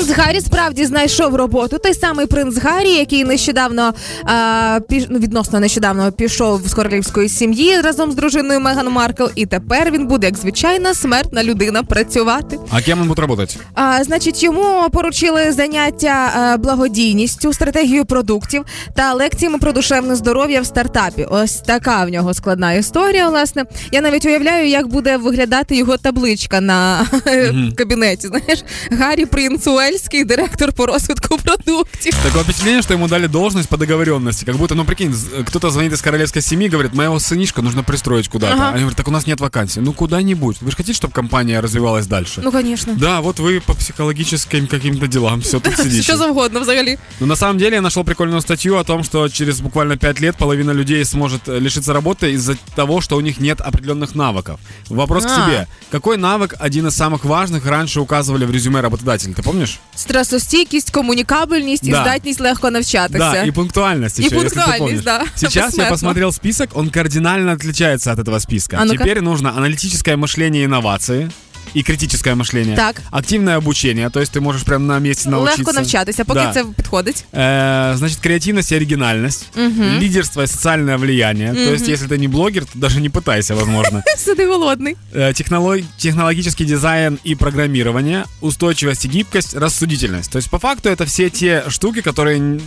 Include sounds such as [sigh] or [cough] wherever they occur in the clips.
Принц Гаррі справді знайшов роботу. Той самий принц Гаррі, який нещодавно а, піш... ну, відносно нещодавно пішов з королівської сім'ї разом з дружиною Меган Маркл, і тепер він буде як звичайна смертна людина працювати. А кем он будет работать? А, значить, йому поручили заняття благодійністю, стратегією продуктів та лекціями про душевне здоров'я в стартапі. Ось така в нього складна історія. Власне, я навіть уявляю, як буде виглядати його табличка на [laughs] кабінеті. Знаєш, Гаррі Принц Уельський, директор по розвитку продуктів. Такое впечатление, что ему дали должность по договоренности. Как будто, ну прикинь, з- кто-то звонит из королевской семьи, говорит, моего сынишка нужно пристроить куда-то. Ага. Они говорят, так у нас нет вакансий. Ну куда-нибудь. Вы же хотите, чтобы компания развивалась дальше? Ну, звісно. Да, вот вы по психологическим каким-то делам все тут сидите. Що завгодно взагалі. Но на самом деле я нашел прикольную статью о том, что через буквально 5 лет половина людей сможет э, лишиться работы из-за того, что у них нет определенных навыков. Вопрос к А. тебе. Какой навык один из самых важных раньше указывали в резюме работодателя? Ты помнишь? Стресостійкість, комунікабельність і Да. здатність легко навчатися. Да, и пунктуальность И еще, если ты пунктуальность, помнишь. да. Сейчас я Посмертно. посмотрел список, он кардинально отличается от этого списка. А ну-ка. Теперь нужно аналитическое мышление и инновации. И критическое мышление. Так. Активное обучение, то есть ты можешь прямо на месте научиться. Легко навчатися, поки Да. це підходить. Э, значит, креативность и оригинальность, лидерство и социальное влияние. То есть, если ты не блогер, то даже не пытайся, возможно. [laughs] Сиди голодний. Э, технолог- технологический дизайн и программирование, устойчивость и гибкость, рассудительность. То есть, по факту, это все те штуки, которые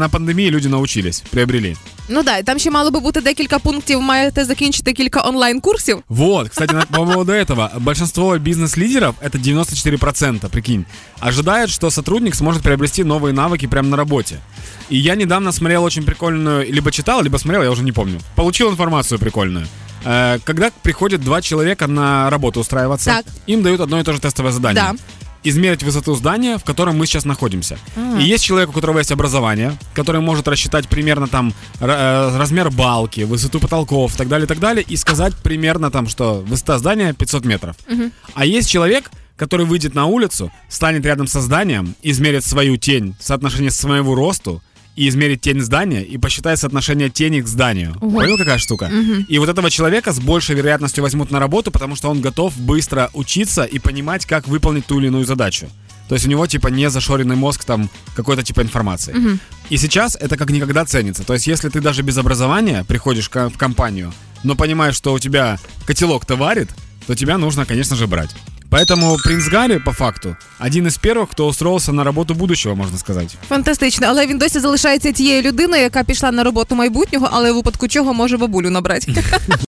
на пандемии люди научились, приобрели. Ну да, і там ще мало би бути декілька пунктів. Маєте закінчити кілька онлайн-курсів. Вот, кстати, на- [laughs] по поводу этого. Большинство бизнес-лидеров, это 94%, прикинь, ожидают, что сотрудник сможет приобрести новые навыки прямо на работе. И я недавно смотрел очень прикольную, либо читал, либо смотрел, я уже не помню. Получил информацию прикольную. Э, Когда приходят два человека на работу устраиваться, Так. им дают одно и то же тестовое задание. Да. Измерить высоту здания, в котором мы сейчас находимся. И есть человек, у которого есть образование, который может рассчитать примерно там э, размер балки, высоту потолков, так далее, так далее, и сказать примерно там, что высота здания 500 метров. А есть человек, который выйдет на улицу, станет рядом со зданием, измерит свою тень, соотношение своего росту, и измерит тень здания, и посчитает соотношение тени к зданию. Понял, какая штука? И вот этого человека с большей вероятностью возьмут на работу, потому что он готов быстро учиться и понимать, как выполнить ту или иную задачу. То есть у него типа не зашоренный мозг там какой-то типа информации. И сейчас это как никогда ценится. То есть если ты даже без образования приходишь в компанию, но понимаешь, что у тебя котелок-то варит, то тебя нужно, конечно же, брать. Поэтому принц Гаррі, по факту, один із перших, хто устроився на роботу будущего, можна сказати. Фантастично, але він досі залишається тією людиною, яка пішла на роботу майбутнього, але в випадку чого може бабулю набрати.